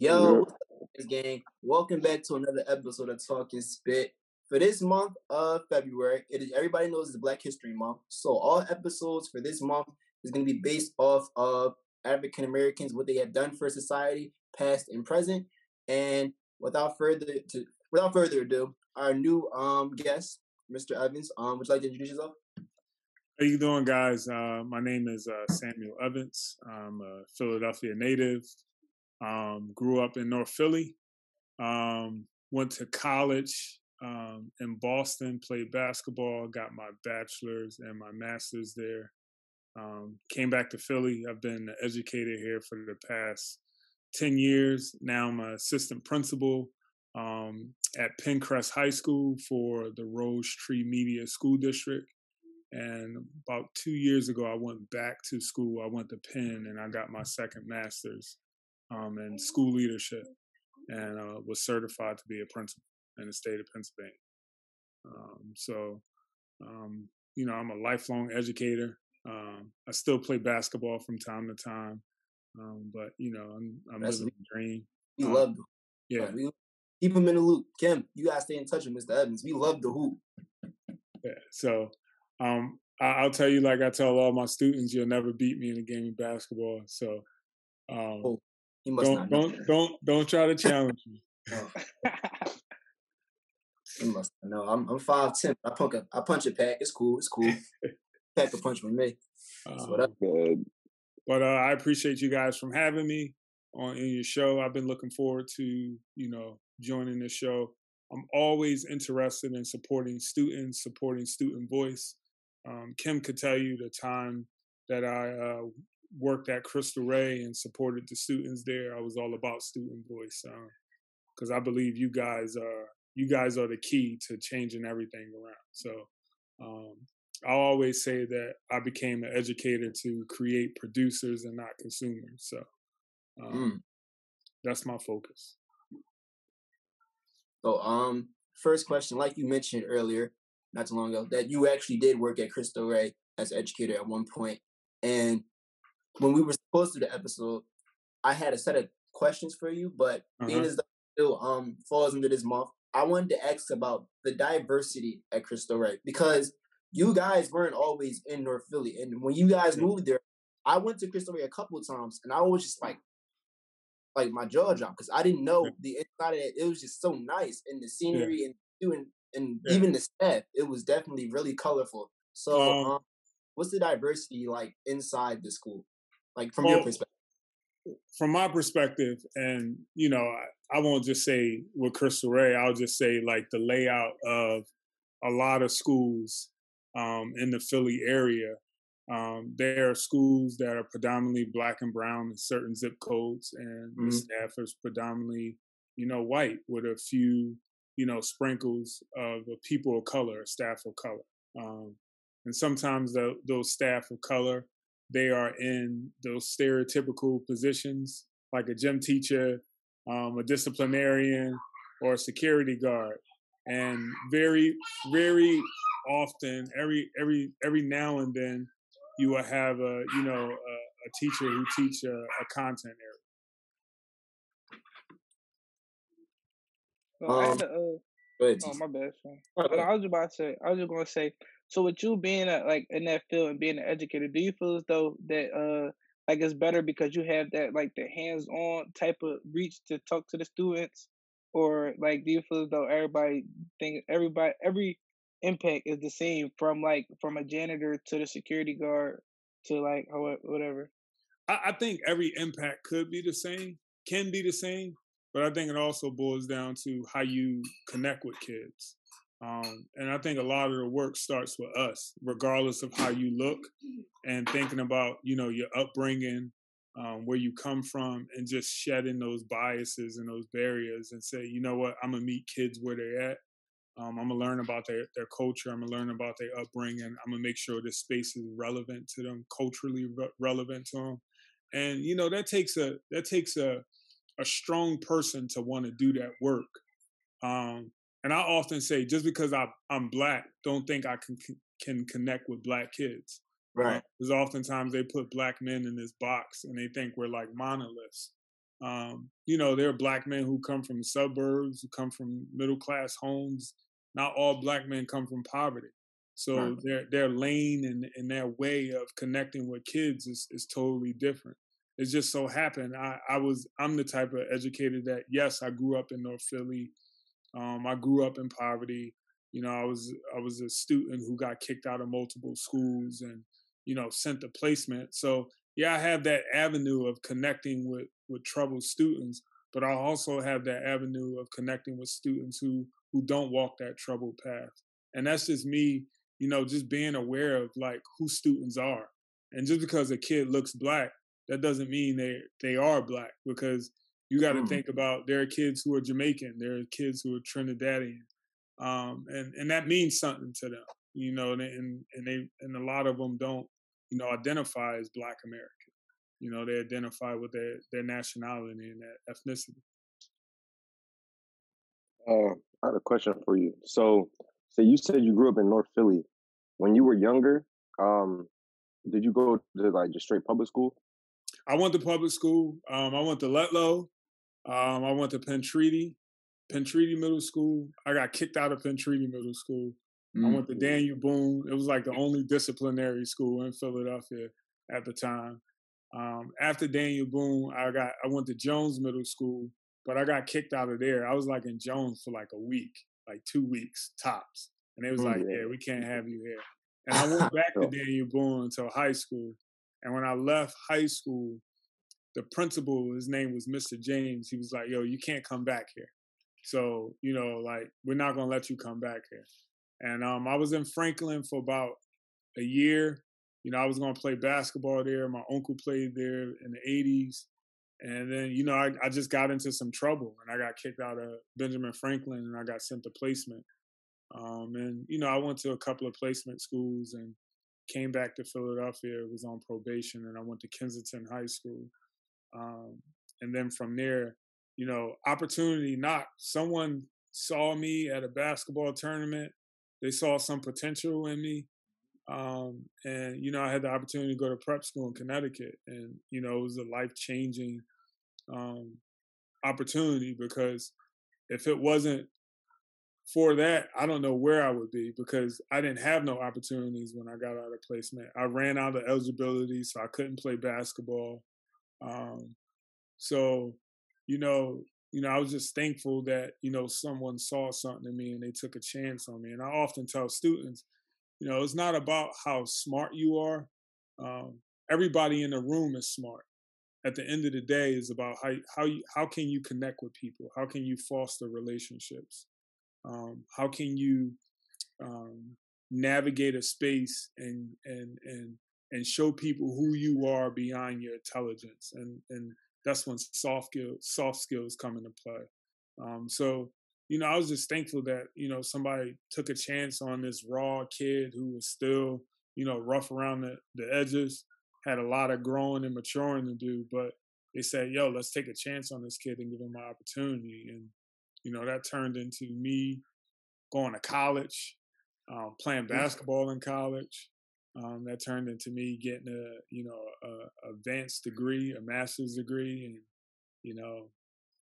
Yo, what's up, gang? Welcome back to another episode of Talking Spit. For this month of February, it is everybody knows it's Black History Month. So all episodes for this month is going to be based off of African Americans, what they have done for society, past and present. And without further to without further ado, our new um guest, Mr. Evans. Um, would you like to introduce yourself? How you doing, guys? Uh, my name is uh, Samuel Evans. I'm a Philadelphia native. Um, grew up in North Philly. Um, went to college um, in Boston. Played basketball. Got my bachelor's and my master's there. Um, came back to Philly. I've been an educator here for the past ten years. Now I'm an assistant principal um, at Penncrest High School for the Rose Tree Media School District. And about two years ago, I went back to school. I went to Penn and I got my second master's um, in school leadership and uh, was certified to be a principal in the state of Pennsylvania. Um, so, um, you know, I'm a lifelong educator. Um, I still play basketball from time to time, um, but you know, I'm, I'm living the dream. We love them. Yeah, we keep them in the loop. Kim, you gotta stay in touch with Mr. Evans. We love the hoop. Yeah. So, um, I, will tell you, like I tell all my students, you'll never beat me in a game of basketball. So, um, oh, don't don't don't don't try to challenge me. Oh. he must know. I'm I'm five ten. I punch a I punch a pack. It's cool. It's cool. pack a punch with me. That's what good. But uh, I appreciate you guys from having me on in your show. I've been looking forward to you know joining the show. I'm always interested in supporting students, supporting student voice. Um, Kim could tell you the time that I uh, worked at Cristo Rey and supported the students there. I was all about student voice because um, I believe you guys are you guys are the key to changing everything around. So um, I always say that I became an educator to create producers and not consumers. So um, mm. that's my focus. So, um, first question, like you mentioned earlier, not too long ago, that you actually did work at Cristo Rey as an educator at one point, and when we were supposed to do the episode, I had a set of questions for you, but being as though still um falls into this month, I wanted to ask about the diversity at Cristo Rey because you guys weren't always in North Philly, and when you guys moved there, I went to Cristo Rey a couple of times, and I was just like, like my jaw dropped because I didn't know the inside of it. It was just so nice, and the scenery yeah. and doing and yeah. even the staff. It was definitely really colorful. So, um, um, what's the diversity like inside the school, like from well, your perspective? From my perspective, and you know, I, I won't just say with Cristo Rey, I'll just say like the layout of a lot of schools um, in the Philly area um, there are schools that are predominantly black and brown in certain zip codes, and mm-hmm. the staff is predominantly, you know, white with a few, you know, sprinkles of people of color, staff of color. Um, and sometimes the, those staff of color, they are in those stereotypical positions, like a gym teacher, um, a disciplinarian, or a security guard. And very, very often, every every every now and then, you will have a you know a, a teacher who teach a, a content area. um, to, uh, oh my bad. But I was about to say. I was just gonna say. So with you being a, like in that field and being an educator, do you feel as though that uh like it's better because you have that like the hands on type of reach to talk to the students, or like do you feel as though everybody think everybody every impact is the same from like from a janitor to the security guard to like whatever. I, I think every impact could be the same, can be the same, but I think it also boils down to how you connect with kids. Um, and I think a lot of the work starts with us, regardless of how you look, and thinking about you know your upbringing, um, where you come from, and just shedding those biases and those barriers, and say, you know what, I'm gonna meet kids where they're at, um, I'm gonna learn about their their culture. I'm gonna learn about their upbringing. I'm gonna make sure this space is relevant to them, culturally re- relevant to them. And you know that takes a that takes a a strong person to want to do that work. Um, and I often say, just because I, I'm black, don't think I can can connect with black kids. Right. Because oftentimes they put black men in this box and they think we're like monoliths. Um, you know, there are black men who come from suburbs, who come from middle class homes. Not all black men come from poverty. So right. their their lane and, and their way of connecting with kids is, is totally different. It just so happened I, I was I'm the type of educator that yes, I grew up in North Philly. Um, I grew up in poverty. You know, I was I was a student who got kicked out of multiple schools and you know sent to placement. So yeah, I have that avenue of connecting with with troubled students, but I also have that avenue of connecting with students who who don't walk that troubled path. And that's just me, you know, just being aware of like who students are. And just because a kid looks black, that doesn't mean they they are black because you got to mm. think about there are kids who are Jamaican, there are kids who are Trinidadian, um, and and that means something to them, you know, and and they and a lot of them don't, you know, identify as Black American. You know, they identify with their their nationality and their ethnicity. Uh, I had a question for you. So, so you said you grew up in North Philly. When you were younger, um, did you go to like just straight public school? I went to public school. Um, I went to Ludlow. Um, I went to Penn Treaty, Penn Treaty Middle School. I got kicked out of Penn Treaty Middle School. Mm-hmm. I went to mm. Daniel Boone. It was like the only disciplinary school in Philadelphia at the time. Um, after Daniel Boone, I got I went to Jones Middle School, but I got kicked out of there. I was like in Jones for like a week, like two weeks tops, and they was like, "Yeah, we can't have you here." And I went back to Daniel Boone until high school. And when I left high school, the principal, his name was Mr. James. He was like, "Yo, you can't come back here." So you know, like we're not gonna let you come back here. And um, I was in Franklin for about a year. You know, I was gonna play basketball there. My uncle played there in the '80s, and then you know, I, I just got into some trouble, and I got kicked out of Benjamin Franklin, and I got sent to placement. Um, and you know, I went to a couple of placement schools and came back to Philadelphia. Was on probation, and I went to Kensington High School. Um, and then from there, you know, opportunity knocked. Someone saw me at a basketball tournament. They saw some potential in me. Um, and, you know, I had the opportunity to go to prep school in Connecticut. And, you know, it was a life changing um, opportunity because if it wasn't for that, I don't know where I would be because I didn't have no opportunities when I got out of placement. I ran out of eligibility, so I couldn't play basketball. Um, so, you know, you know, I was just thankful that you know someone saw something in me and they took a chance on me. And I often tell students, you know, it's not about how smart you are. Um, everybody in the room is smart. At the end of the day, is about how how you, how can you connect with people? How can you foster relationships? Um, how can you um, navigate a space and and and and show people who you are beyond your intelligence and and that's when soft skills soft skills come into play. Um, so you know i was just thankful that you know somebody took a chance on this raw kid who was still you know rough around the, the edges had a lot of growing and maturing to do but they said yo let's take a chance on this kid and give him an opportunity and you know that turned into me going to college um, playing basketball in college um, that turned into me getting a you know a, advanced degree, a master's degree, and you know,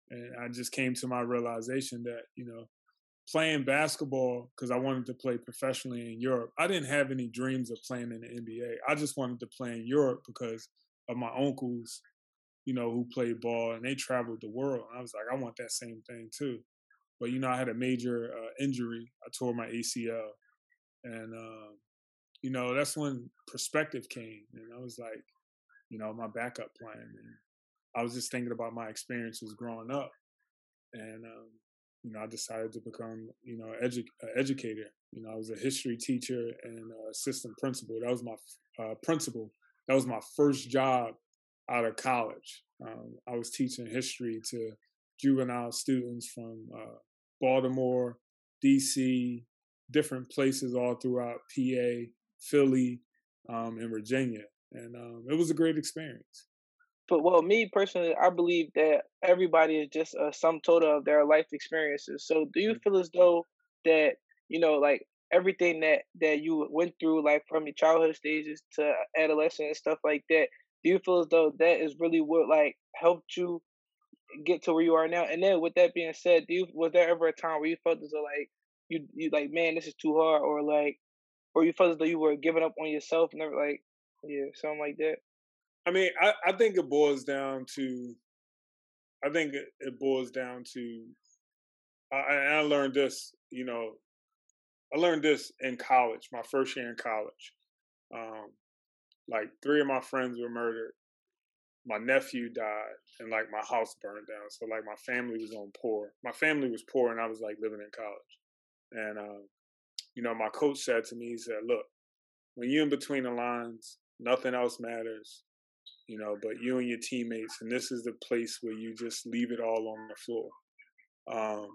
and I just came to my realization that you know playing basketball because I wanted to play professionally in Europe. I didn't have any dreams of playing in the NBA. I just wanted to play in Europe because of my uncles, you know, who played ball and they traveled the world. And I was like, I want that same thing too. But you know, I had a major uh, injury. I tore my ACL, and um, you know, that's when perspective came. And I was like, you know, my backup plan. And I was just thinking about my experiences growing up. And, um, you know, I decided to become, you know, edu- educator. You know, I was a history teacher and assistant principal. That was my uh, principal. That was my first job out of college. Um, I was teaching history to juvenile students from uh, Baltimore, DC, different places all throughout PA, Philly, um, and Virginia, and um, it was a great experience. But well, me personally, I believe that everybody is just a sum total of their life experiences. So, do you feel as though that you know, like everything that that you went through, like from your childhood stages to adolescence and stuff like that, do you feel as though that is really what like helped you get to where you are now? And then with that being said, do you was there ever a time where you felt as though like you you like man this is too hard or like or you felt as though you were giving up on yourself never like yeah something like that. I mean, I, I think it boils down to, I think it, it boils down to, I, I learned this, you know, I learned this in college, my first year in college. Um, like three of my friends were murdered. My nephew died, and like my house burned down. So like my family was on poor. My family was poor, and I was like living in college. And um, you know, my coach said to me, he said, "Look, when you're in between the lines, nothing else matters you know, but you and your teammates, and this is the place where you just leave it all on the floor. Um,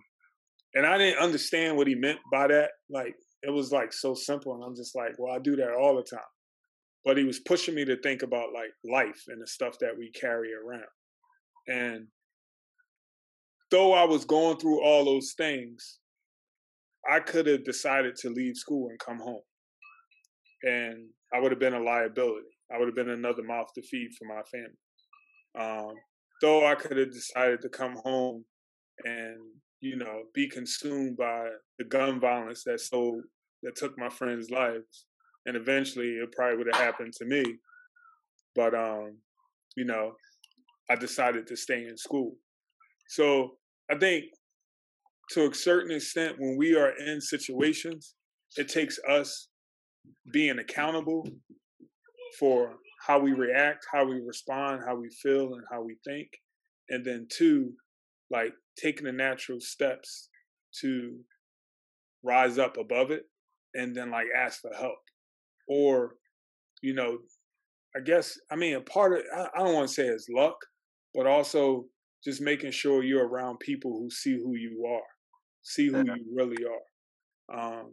and I didn't understand what he meant by that. Like it was like so simple, and I'm just like, well, I do that all the time. But he was pushing me to think about like life and the stuff that we carry around. And though I was going through all those things, I could have decided to leave school and come home. And I would have been a liability. I would have been another mouth to feed for my family. Um, though I could have decided to come home and you know be consumed by the gun violence that so that took my friends' lives, and eventually it probably would have happened to me. But um, you know, I decided to stay in school. So I think to a certain extent, when we are in situations, it takes us being accountable for how we react, how we respond, how we feel, and how we think. And then two, like taking the natural steps to rise up above it and then like ask for help. Or, you know, I guess, I mean, a part of, I don't want to say it's luck, but also just making sure you're around people who see who you are, see who you really are. Um,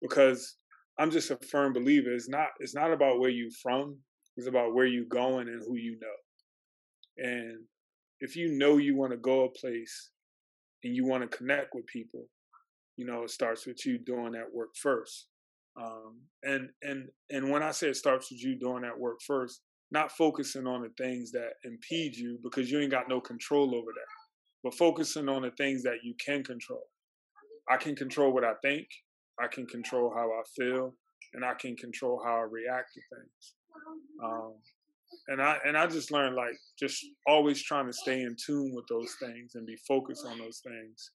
because I'm just a firm believer. It's not it's not about where you from. It's about where you going and who you know. And if you know you want to go a place and you want to connect with people, you know, it starts with you doing that work first. Um, and and and when I say it starts with you doing that work first, not focusing on the things that impede you because you ain't got no control over that, but focusing on the things that you can control. I can control what I think. I can control how I feel, and I can control how I react to things. Um, and I and I just learned like just always trying to stay in tune with those things and be focused on those things,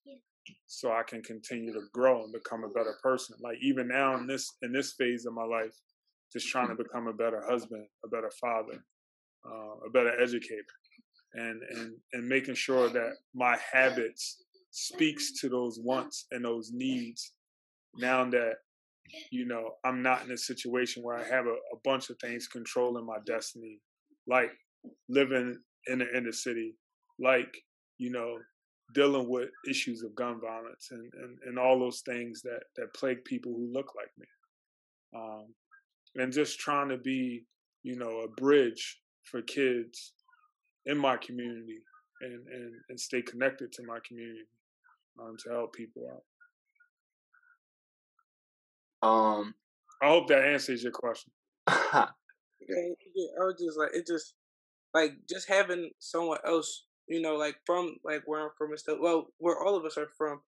so I can continue to grow and become a better person. Like even now in this in this phase of my life, just trying to become a better husband, a better father, uh, a better educator, and and and making sure that my habits speaks to those wants and those needs now that you know i'm not in a situation where i have a, a bunch of things controlling my destiny like living in the inner city like you know dealing with issues of gun violence and, and, and all those things that, that plague people who look like me. Um, and just trying to be, you know, a bridge for kids in my community and, and, and stay connected to my community um, to help people out. Um, I hope that answers your question. yeah, I was just like it just like just having someone else, you know, like from like where I'm from and stuff. Well, where all of us are from,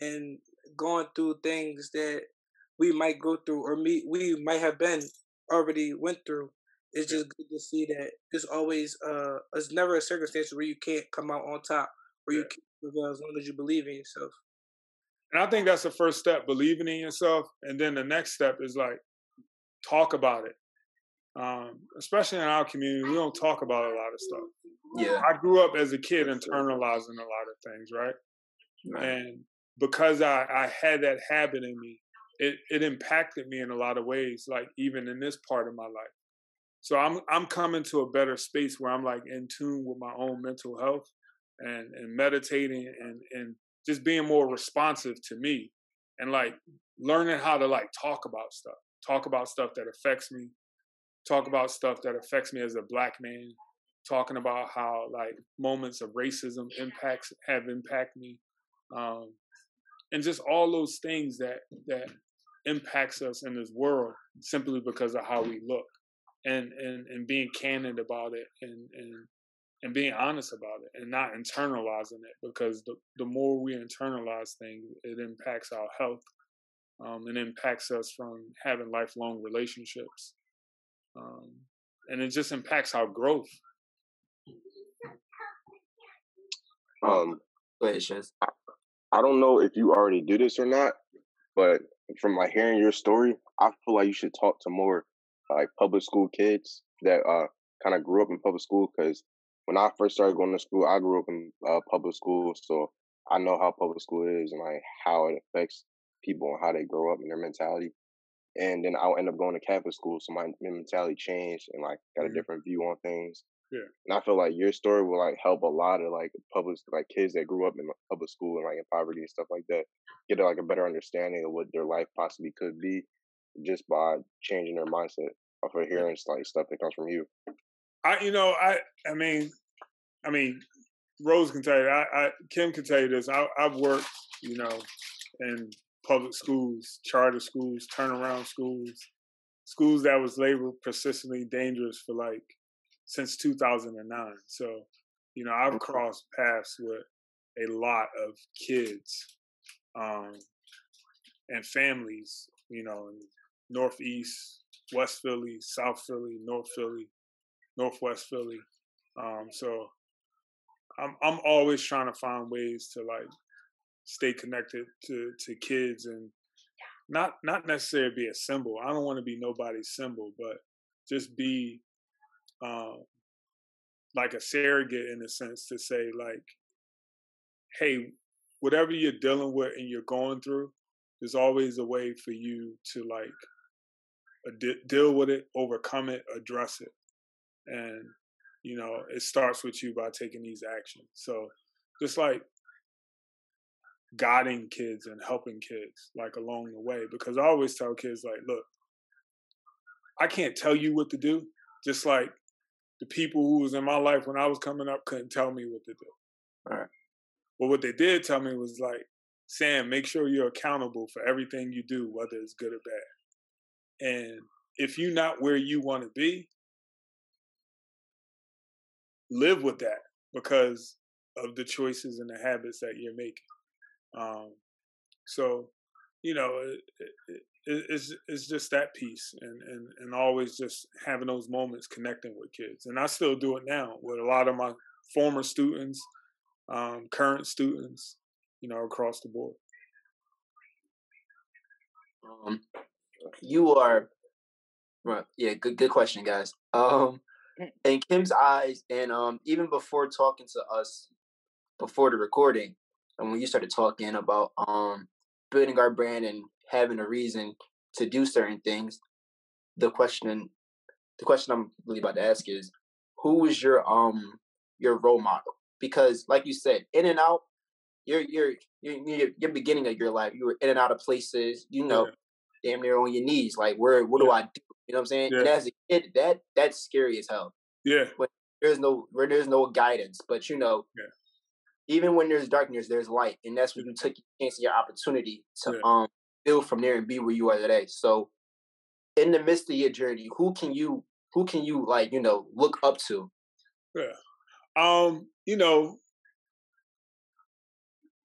and going through things that we might go through or me we might have been already went through. It's just good to see that there's always uh it's never a circumstance where you can't come out on top or you can prevail as long as you believe in yourself. And I think that's the first step, believing in yourself. And then the next step is like, talk about it. Um, especially in our community, we don't talk about a lot of stuff. Yeah. I grew up as a kid internalizing a lot of things, right? right. And because I, I had that habit in me, it, it impacted me in a lot of ways, like even in this part of my life. So I'm I'm coming to a better space where I'm like in tune with my own mental health and, and meditating and, and just being more responsive to me and like learning how to like talk about stuff, talk about stuff that affects me, talk about stuff that affects me as a black man, talking about how like moments of racism impacts have impacted me, um, and just all those things that that impacts us in this world simply because of how we look, and and and being candid about it, and and and being honest about it and not internalizing it because the, the more we internalize things, it impacts our health. Um, and impacts us from having lifelong relationships. Um, and it just impacts our growth. Um, Go ahead, Shez. I, I don't know if you already do this or not, but from like hearing your story, I feel like you should talk to more like public school kids that uh kind of grew up in public school because when I first started going to school, I grew up in uh, public school, so I know how public school is and like how it affects people and how they grow up and their mentality. And then I'll end up going to Catholic school, so my mentality changed and like got a mm-hmm. different view on things. Yeah. And I feel like your story will like help a lot of like public like kids that grew up in public school and like in poverty and stuff like that get like a better understanding of what their life possibly could be just by changing their mindset of hearing like stuff that comes from you. I you know I I mean I mean Rose can tell you I, I Kim can tell you this I I've worked you know in public schools charter schools turnaround schools schools that was labeled persistently dangerous for like since 2009. So, you know, I've crossed paths with a lot of kids um, and families, you know, in Northeast, West Philly, South Philly, North Philly, Northwest Philly. Um, so I'm I'm always trying to find ways to like stay connected to to kids and not not necessarily be a symbol. I don't want to be nobody's symbol, but just be um, like a surrogate in a sense to say like, hey, whatever you're dealing with and you're going through, there's always a way for you to like de- deal with it, overcome it, address it, and you know it starts with you by taking these actions. So just like guiding kids and helping kids like along the way because I always tell kids like look I can't tell you what to do just like the people who was in my life when I was coming up couldn't tell me what to do. Right. But what they did tell me was like, Sam, make sure you're accountable for everything you do, whether it's good or bad. And if you're not where you want to be, live with that because of the choices and the habits that you're making. Um, so, you know, it, it, it's it's just that piece and, and and always just having those moments connecting with kids and i still do it now with a lot of my former students um, current students you know across the board um, you are yeah good good question guys um in kim's eyes and um even before talking to us before the recording and when you started talking about um building our brand and having a reason to do certain things, the question the question I'm really about to ask is who is your um your role model? Because like you said, in and out, you're you're you're you're beginning of your life. You were in and out of places, you know. Damn near on your knees. Like where what yeah. do I do? You know what I'm saying? Yeah. And as a kid, that that's scary as hell. Yeah. But there's no where there's no guidance. But you know, yeah. even when there's darkness, there's light. And that's when you took your chance and your opportunity to um build from there and be where you are today. So in the midst of your journey, who can you who can you like, you know, look up to? Yeah. Um, you know,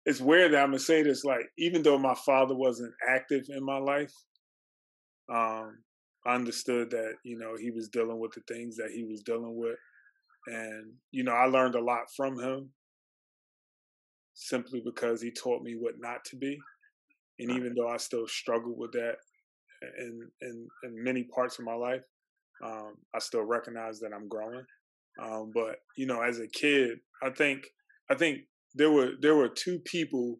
it's weird that I'm gonna say this, like, even though my father wasn't active in my life, um, I understood that, you know, he was dealing with the things that he was dealing with. And, you know, I learned a lot from him simply because he taught me what not to be and even though I still struggle with that in in, in many parts of my life, um, I still recognize that I'm growing. Um, but you know, as a kid, I think I think there were there were two people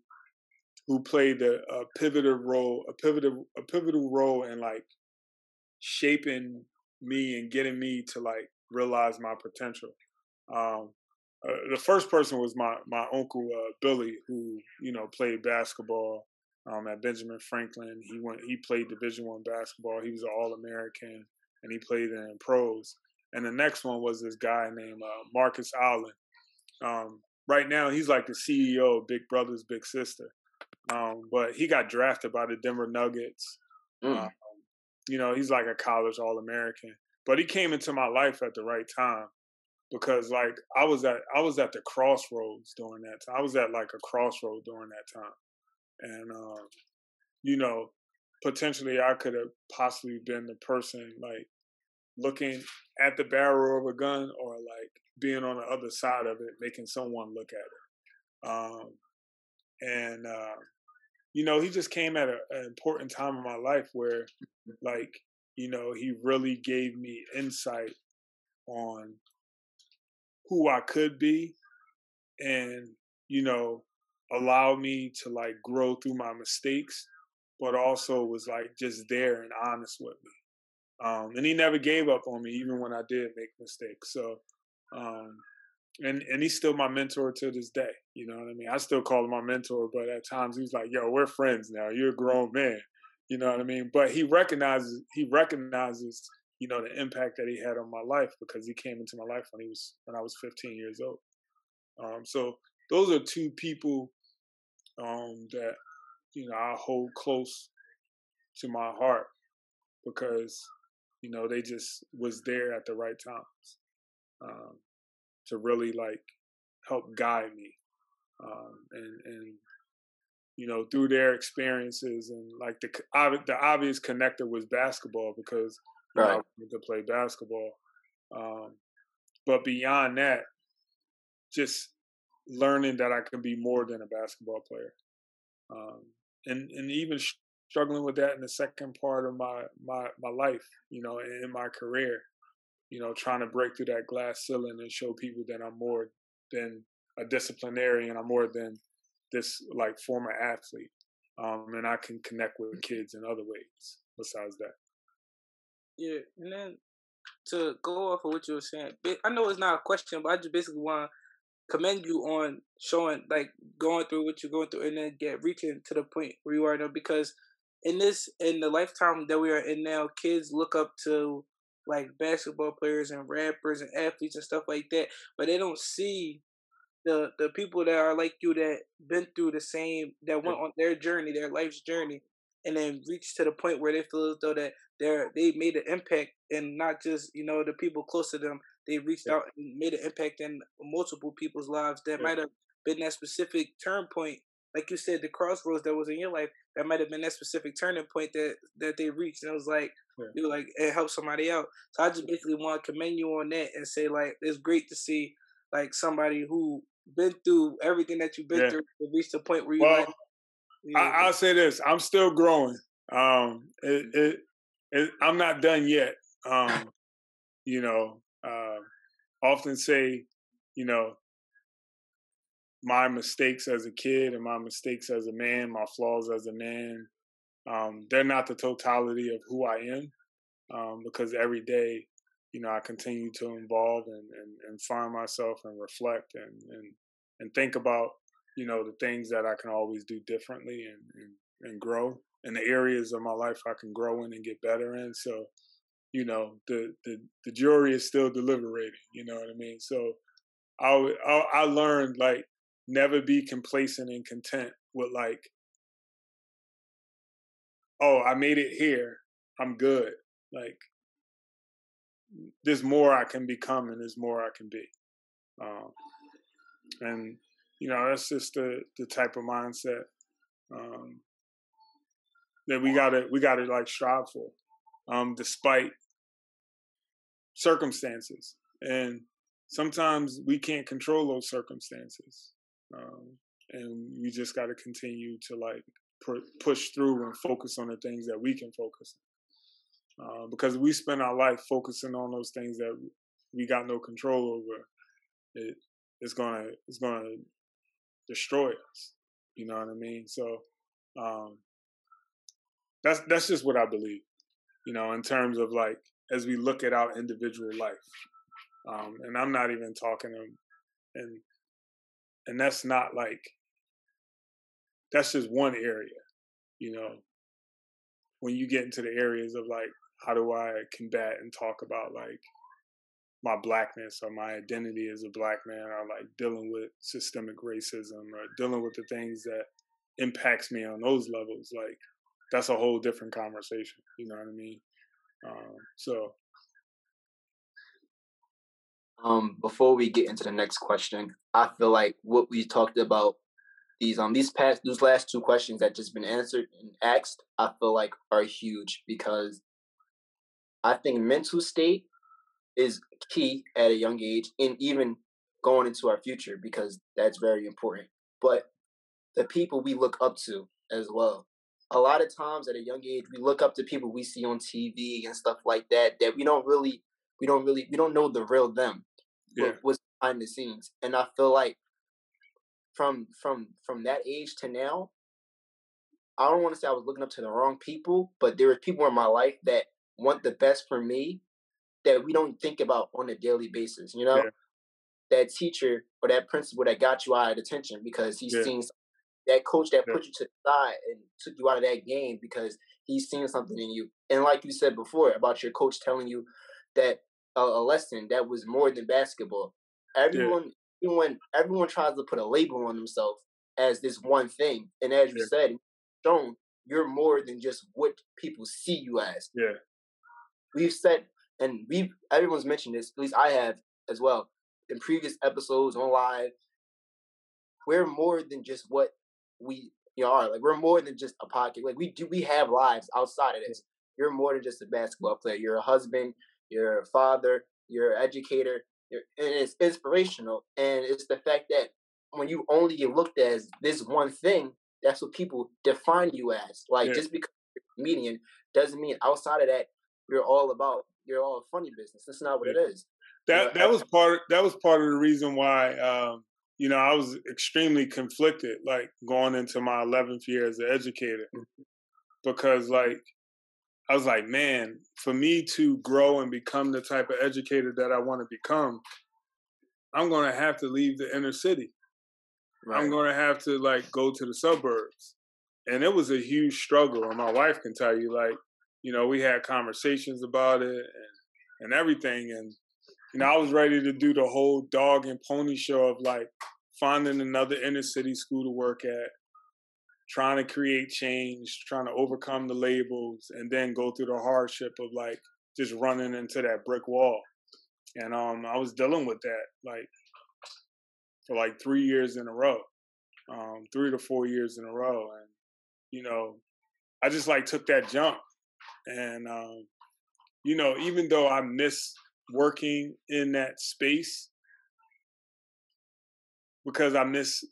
who played a, a pivotal role, a pivotal a pivotal role in like shaping me and getting me to like realize my potential. Um, uh, the first person was my my uncle uh, Billy, who you know played basketball um, at Benjamin Franklin. He went. He played Division One basketball. He was an All American, and he played in pros. And the next one was this guy named uh, Marcus Allen. Um, right now, he's like the CEO of Big Brothers Big Sister. Um, but he got drafted by the Denver Nuggets. Mm. Um, you know, he's like a college All American. But he came into my life at the right time. because like I was at I was at the crossroads during that time. I was at like a crossroad during that time, and um, you know, potentially I could have possibly been the person like looking at the barrel of a gun or like being on the other side of it, making someone look at it. Um, and uh, you know, he just came at a, an important time in my life where, like, you know, he really gave me insight on who I could be and, you know, allow me to like grow through my mistakes, but also was like just there and honest with me. Um, and he never gave up on me, even when I did make mistakes. So, um, and and he's still my mentor to this day. You know what I mean? I still call him my mentor, but at times he's like, "Yo, we're friends now. You're a grown man." You know what I mean? But he recognizes he recognizes you know the impact that he had on my life because he came into my life when he was when I was 15 years old. Um, so those are two people um, that you know I hold close to my heart because you know they just was there at the right times um, to really like help guide me um, and and you know through their experiences and like the the obvious connector was basketball because right. I wanted to play basketball. Um, but beyond that, just learning that I can be more than a basketball player, um, and and even struggling with that in the second part of my my my life, you know, in my career, you know, trying to break through that glass ceiling and show people that I'm more than a disciplinarian, I'm more than this like former athlete, um, and I can connect with kids in other ways besides that. Yeah, and then to go off of what you were saying, I know it's not a question, but I just basically want to commend you on showing, like, going through what you're going through, and then get reaching to the point where you are now. Because in this, in the lifetime that we are in now, kids look up to like basketball players and rappers and athletes and stuff like that, but they don't see the the people that are like you that been through the same that went on their journey, their life's journey, and then reach to the point where they feel as though that they're they made an impact and not just you know the people close to them they reached yeah. out and made an impact in multiple people's lives that yeah. might have been that specific turn point like you said the crossroads that was in your life that might have been that specific turning point that that they reached and it was like yeah. you like it helped somebody out so i just basically want to commend you on that and say like it's great to see like somebody who been through everything that you've been yeah. through to reach the point where you well, like I, will say this i'm still growing um it, it it, I'm not done yet. Um, you know, uh, often say, you know, my mistakes as a kid and my mistakes as a man, my flaws as a man, um, they're not the totality of who I am. Um, because every day, you know, I continue to evolve and, and, and find myself and reflect and, and, and think about, you know, the things that I can always do differently and, and, and grow in the areas of my life I can grow in and get better in. So, you know, the the the jury is still deliberating. You know what I mean? So, I I, I learned like never be complacent and content with like, oh, I made it here. I'm good. Like, there's more I can become and there's more I can be. Um, and you know, that's just the the type of mindset um, that we gotta we gotta like strive for, um, despite circumstances. And sometimes we can't control those circumstances, um, and we just got to continue to like pr- push through and focus on the things that we can focus on. Uh, because we spend our life focusing on those things that we got no control over, it, it's gonna it's gonna destroy us. You know what I mean? So um, that's that's just what I believe. You know, in terms of like as we look at our individual life, um, and I'm not even talking them, and and that's not like that's just one area. You know, when you get into the areas of like how do I combat and talk about like my blackness or my identity as a black man or like dealing with systemic racism or dealing with the things that impacts me on those levels like that's a whole different conversation. You know what I mean? Um, so Um, before we get into the next question, I feel like what we talked about these um these past these last two questions that just been answered and asked, I feel like are huge because I think mental state is key at a young age and even going into our future because that's very important. But the people we look up to as well. A lot of times at a young age, we look up to people we see on TV and stuff like that that we don't really, we don't really, we don't know the real them. Yeah. What's behind the scenes, and I feel like from from from that age to now, I don't want to say I was looking up to the wrong people, but there are people in my life that want the best for me that we don't think about on a daily basis. You know, yeah. that teacher or that principal that got you out of detention because he's yeah. seen that coach that put you to the side and took you out of that game because he's seen something in you. And like you said before about your coach telling you that a, a lesson that was more than basketball. Everyone, yeah. everyone, everyone tries to put a label on themselves as this one thing, and as you yeah. said, shown you're more than just what people see you as. Yeah, we've said, and we've everyone's mentioned this. At least I have as well in previous episodes on live. We're more than just what we you know, are. Like we're more than just a pocket. Like we do, we have lives outside of this. Mm. You're more than just a basketball player. You're a husband. You're a father. You're an educator. You're, and it's inspirational. And it's the fact that when you only get looked at as this one thing, that's what people define you as. Like yeah. just because you're a comedian doesn't mean outside of that you're all about you're all funny business. That's not what yeah. it is. That you know, that was part that was part of the reason why um, you know, I was extremely conflicted, like going into my 11th year as an educator, mm-hmm. because like I was like, man, for me to grow and become the type of educator that I want to become, I'm going to have to leave the inner city. Right. I'm going to have to like go to the suburbs. And it was a huge struggle. And my wife can tell you, like, you know, we had conversations about it and, and everything. And you know, I was ready to do the whole dog and pony show of like finding another inner city school to work at, trying to create change, trying to overcome the labels, and then go through the hardship of like just running into that brick wall. And um, I was dealing with that like for like three years in a row, um, three to four years in a row, and you know, I just like took that jump, and um, you know, even though I miss working in that space because I miss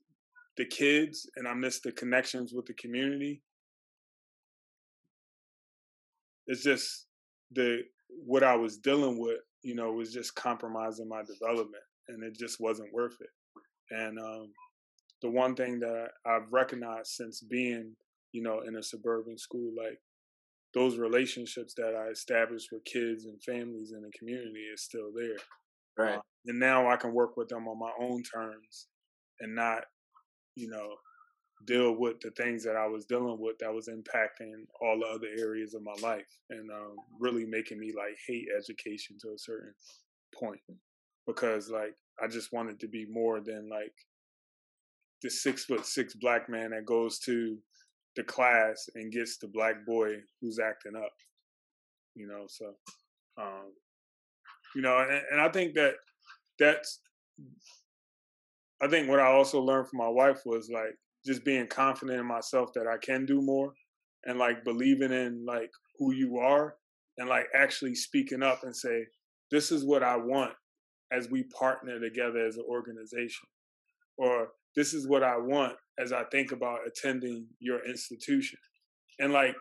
the kids and I miss the connections with the community. It's just the what I was dealing with, you know, was just compromising my development, and it just wasn't worth it. And um, the one thing that I've recognized since being, you know, in a suburban school, like those relationships that I established with kids and families in the community is still there. Right. Uh, and now I can work with them on my own terms and not, you know, deal with the things that I was dealing with that was impacting all the other areas of my life and um, really making me like hate education to a certain point because like I just wanted to be more than like the six foot six black man that goes to the class and gets the black boy who's acting up. You know, so um, you know, and, and I think that that's I think what I also learned from my wife was like just being confident in myself that I can do more and like believing in like who you are and like actually speaking up and say this is what I want as we partner together as an organization or this is what I want as I think about attending your institution. And like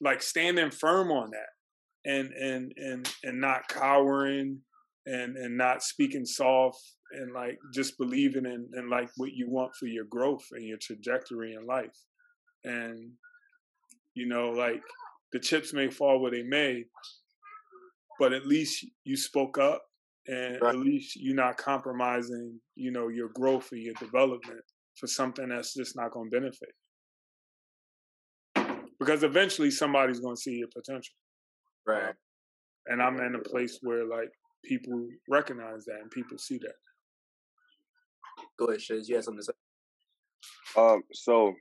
like standing firm on that and and and and not cowering and and not speaking soft and like just believing in, in like what you want for your growth and your trajectory in life. And you know, like the chips may fall where they may, but at least you spoke up and right. at least you're not compromising, you know, your growth or your development for something that's just not going to benefit. Because eventually somebody's going to see your potential. Right. and I'm in a place where like people recognize that and people see that. Go ahead, Shiz. You have something to say. Um. So,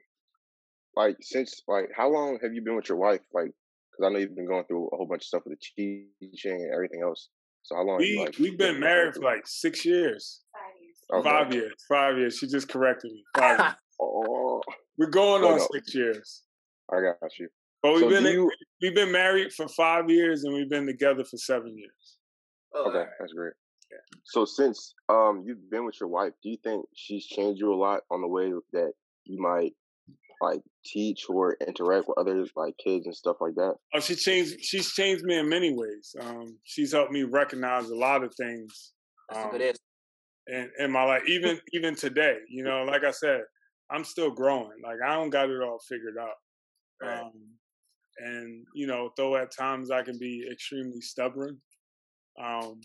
like, since like, how long have you been with your wife? Like, because I know you've been going through a whole bunch of stuff with the teaching and everything else. So how long? We like, we've been married for like six years. Five years. Okay. Five years. Five years. She just corrected me. Five years. Oh, We're going Well, on no. six years. I got you. But we've So been you- we've been married for five years and we've been together for seven years. Oh, Okay, alright. that's great. So since um you've been with your wife, do you think she's changed you a lot on the way that you might like teach or interact with other like kids and stuff like that? Oh, she changed. She's changed me in many ways. Um, she's helped me recognize a lot of things That's um, good answer. in in my life. Even even today, you know, like I said, I'm still growing. Like I don't got it all figured out. Right. Um, and you know, though at times I can be extremely stubborn. Um,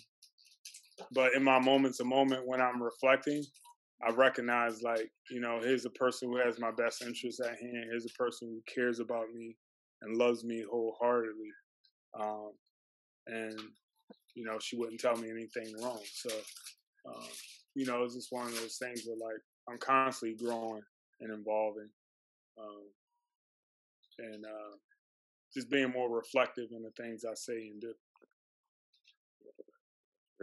but in my moments a moment when I'm reflecting, I recognize like, you know, here's a person who has my best interests at hand. Here's a person who cares about me and loves me wholeheartedly. Um, and you know, she wouldn't tell me anything wrong. So, um, you know, it's just one of those things where like I'm constantly growing and evolving, um, and uh, just being more reflective in the things I say and do.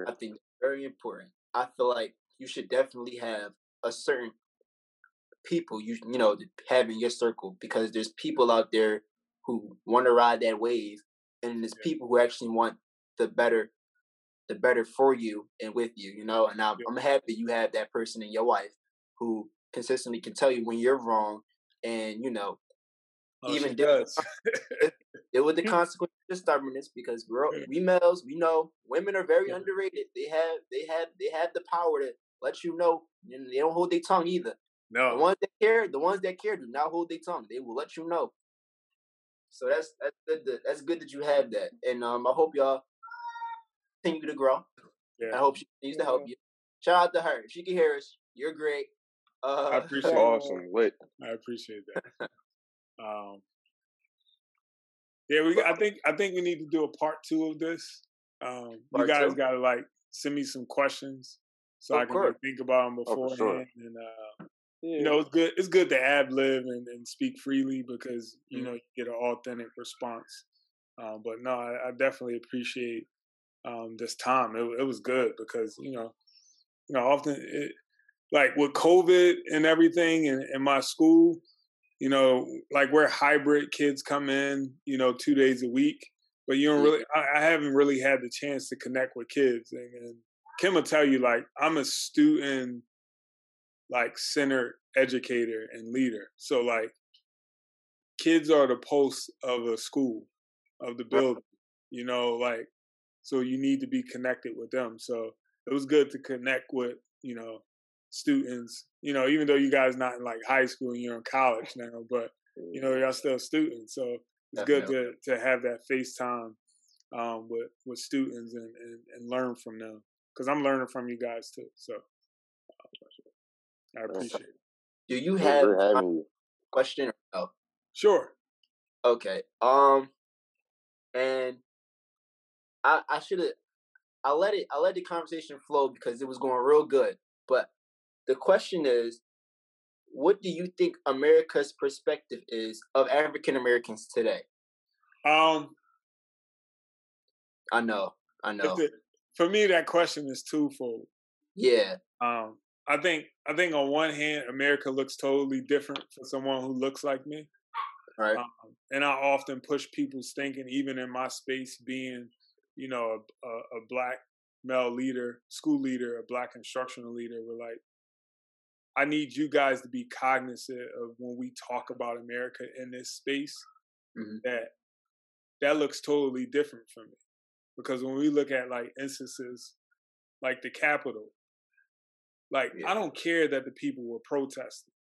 I think it's very important. I feel like you should definitely have a certain people you you know have in your circle because there's people out there who want to ride that wave, and there's Yeah. people who actually want the better, the better for you and with you. You know, and I'm, Yeah. I'm happy you have that person in your life who consistently can tell you when you're wrong, and you know Oh, Even she does. deal with the consequences of stubbornness because we're we males we know women are very Yeah. underrated. They have they have they have the power to let you know and they don't hold their tongue either. No, the ones that care the ones that care do not hold their tongue. They will let you know. So that's that's good that, that's good that you have that. And um i hope y'all continue to grow. Yeah. i hope she continues to help you. Shout out to her. If she can hear us. You're great. Uh I appreciate it. Awesome, lit. I appreciate that. Um, yeah, we. I think I think we need to do a part two of this. Um, you guys got to like send me some questions so Of I can like, think about them Oh, beforehand. sure. And uh, Yeah. you know, it's good. It's good to ad lib and, and speak freely because Mm-hmm. you know you get an authentic response. Um, but no, I, I definitely appreciate um, this time. It, it was good because you know, you know, often it, like with COVID and everything in, in my school, you know, like where hybrid kids come in, you know, two days a week, but you don't mm. really, I, I haven't really had the chance to connect with kids. And, and Kim will tell you, like, I'm a student, like, centered educator and leader. So, like, kids are the pulse of a school, of the building, you know, like, so you need to be connected with them. So it was good to connect with, you know, students, you know, even though you guys not in like high school and you're in college now, but you know, y'all still students. So it's good to to have that FaceTime um with with students and and, and learn from them. Because I'm learning from you guys too. So I appreciate it. do you have a question or no Sure. Okay. Um, and I I should have I let it I let the conversation flow because it was going real good. But the question is, what do you think America's perspective is of African Americans today? Um I know, I know. the- for me that question is twofold. Yeah, Um I think I think on one hand America looks totally different for someone who looks like me. right. Um, and I often push people's thinking, even in my space, being, you know, a, a, a black male leader, school leader, a black instructional leader. We're like, I need you guys to be cognizant of when we talk about America in this space, Mhm. that that looks totally different for me. Because when we look at like instances like the Capitol, like Yeah. I don't care that the people were protesting.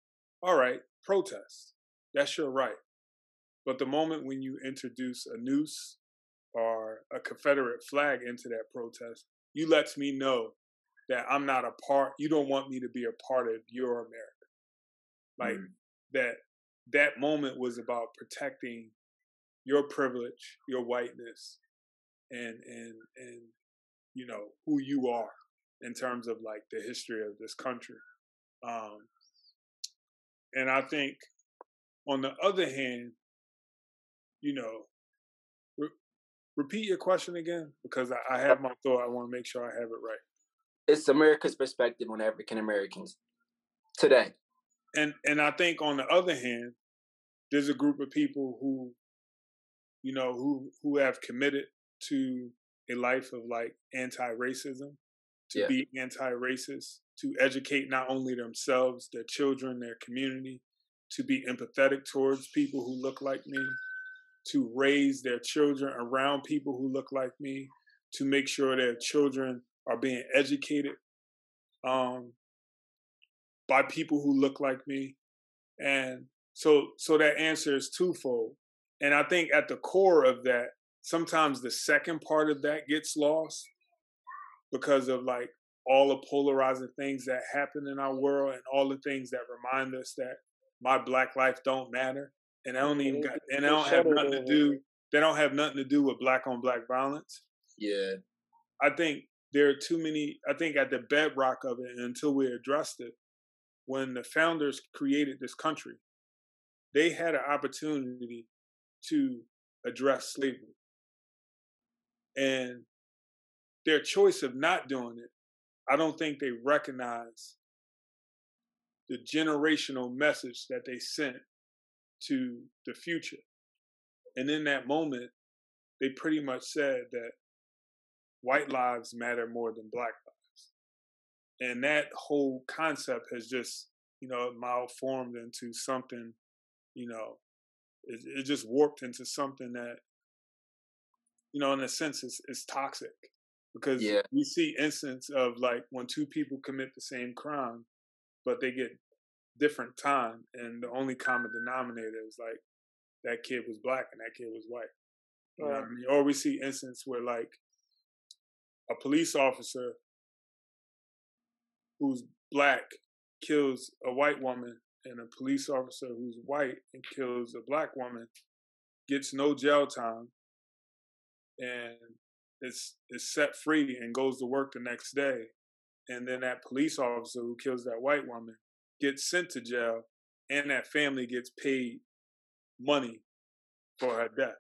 All right, protest. That's your right. But the moment when you introduce a noose or a Confederate flag into that protest, you lets me know that I'm not a part. You don't want me to be a part of your America. Like Mm. that. That moment was about protecting your privilege, your whiteness, and and and you know who you are in terms of like the history of this country. Um, and I think on the other hand, you know, re- repeat your question again because I, I have my thought. I want to make sure I have it right. It's America's perspective on African Americans today. And and I think on the other hand, there's a group of people who, you know, who who have committed to a life of like anti-racism, to yeah. be anti-racist, to educate not only themselves, their children, their community, to be empathetic towards people who look like me, to raise their children around people who look like me, to make sure their children are being educated um, by people who look like me. And so so that answer is twofold. And I think at the core of that, sometimes the second part of that gets lost because of like all the polarizing things that happen in our world and all the things that remind us that my black life don't matter and I don't even got and I don't have nothing to do they don't have nothing to do with black on black violence. Yeah. I think there are too many I think at the bedrock of it until we addressed it, when the founders created this country, they had an opportunity to address slavery. And their choice of not doing it, I don't think they recognize the generational message that they sent to the future. And in that moment, they pretty much said that white lives matter more than black lives. And that whole concept has just, you know, malformed into something, you know, it, it just warped into something that, you know, in a sense is, is toxic because yeah. we see instances of like when two people commit the same crime, but they get different time, and the only common denominator is like that kid was black and that kid was white. I mean? Or we see instances where like a police officer who's black kills a white woman and a police officer who's white and kills a black woman gets no jail time and is is set free and goes to work the next day and then that police officer who kills that white woman gets sent to jail and that family gets paid money for her death.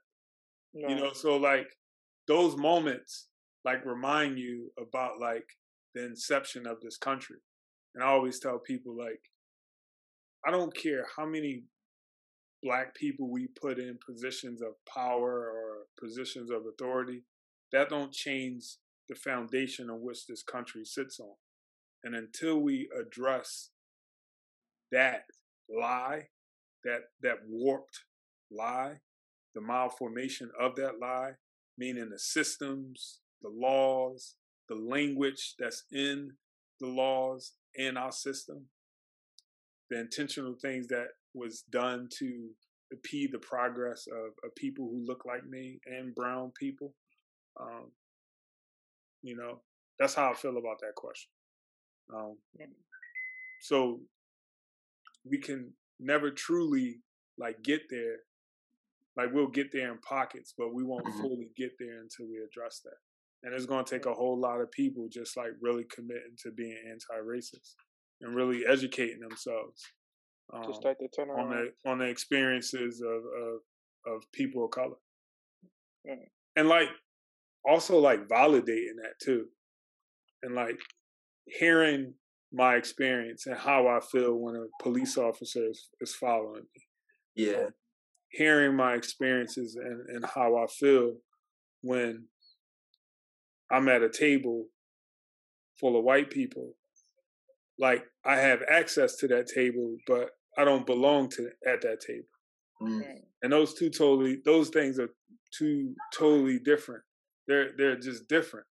No. You know, so like those moments like remind you about like the inception of this country. And I always tell people like I don't care how many black people we put in positions of power or positions of authority, that don't change the foundation on which this country sits on. And until we address that lie, that that warped lie, the malformation of that lie, meaning the systems, the laws, the language that's in the laws in our system, the intentional things that was done to impede the progress of, of people who look like me and brown people. Um, you know, that's how I feel about that question. Um, so we can never truly like get there. Like we'll get there in pockets, but we won't mm-hmm. fully get there until we address that. And it's going to take a whole lot of people just like really committing to being anti-racist and really educating themselves um, to start the turnaround on the on the experiences of of, of people of color, and like also like validating that too, and like hearing my experience and how I feel when a police officer is, is following me. Yeah. Hearing my experiences and, and how I feel when I'm at a table full of white people. Like I have access to that table, but I don't belong to at that table. Mm. And those two totally those things are two totally different. They're they're just different.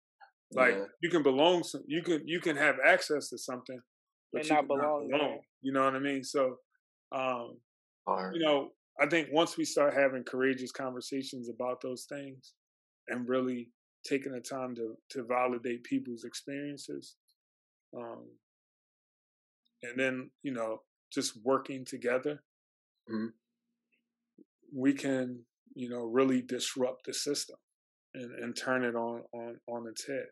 Like yeah. you can belong, some, you can you can have access to something, but and you not belong. Not belong you know what I mean? So, um, you know, I think once we start having courageous conversations about those things, and really taking the time to to validate people's experiences, um, and then you know just working together, mm-hmm. we can you know really disrupt the system and, and turn it on on on its head.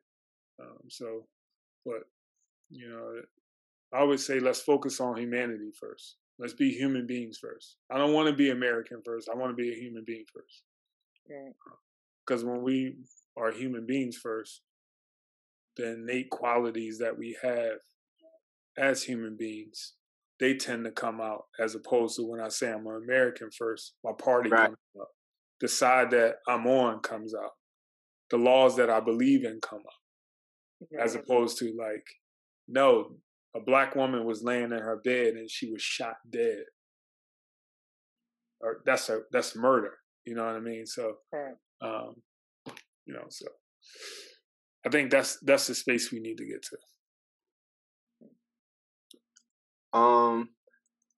Um, so, but you know, I always say let's focus on humanity first. Let's be human beings first. I don't want to be American first. I want to be a human being first. Right. because when we are human beings first, the innate qualities that we have as human beings, they tend to come out as opposed to when I say I'm an American first, my party right. comes up. The side that I'm on comes out. The laws that I believe in come up. Right. As opposed to like, no, a black woman was laying in her bed and she was shot dead. Or that's a that's murder. You know what I mean? So um, you know, so I think that's that's the space we need to get to. Um,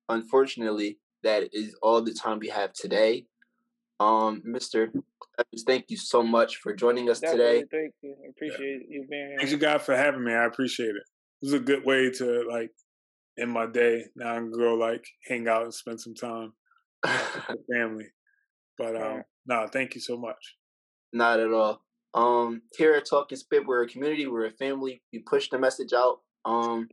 unfortunately, that is all the time we have today. Um, Mr. Evans, thank you so much for joining us Definitely, today. Thank you. I appreciate yeah. you being here. Thank you, God, for having me. I appreciate it. It was a good way to like end my day. Now I can go like hang out and spend some time with family. But um, no, nah, thank you so much. Not at all. Um, here at Talking Spit, we're a community, we're a family. We push the message out. Um,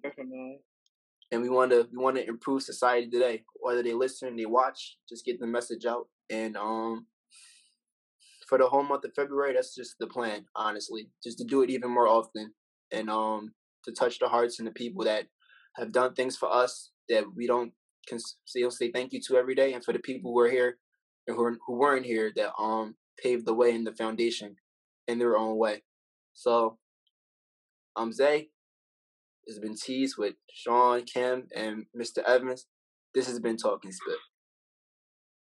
and we want to we want to improve society today. Whether they listen, they watch, just get the message out. And um, for the whole month of February, that's just the plan. Honestly, just to do it even more often, and um, to touch the hearts and the people that have done things for us that we don't can still say thank you to every day, and for the people who are here and who, are, who weren't here that um paved the way in the foundation in their own way. So, I'm Zay. This has been Teased with Sean, Kim, and Mr. Evans. This has been Talking Spit.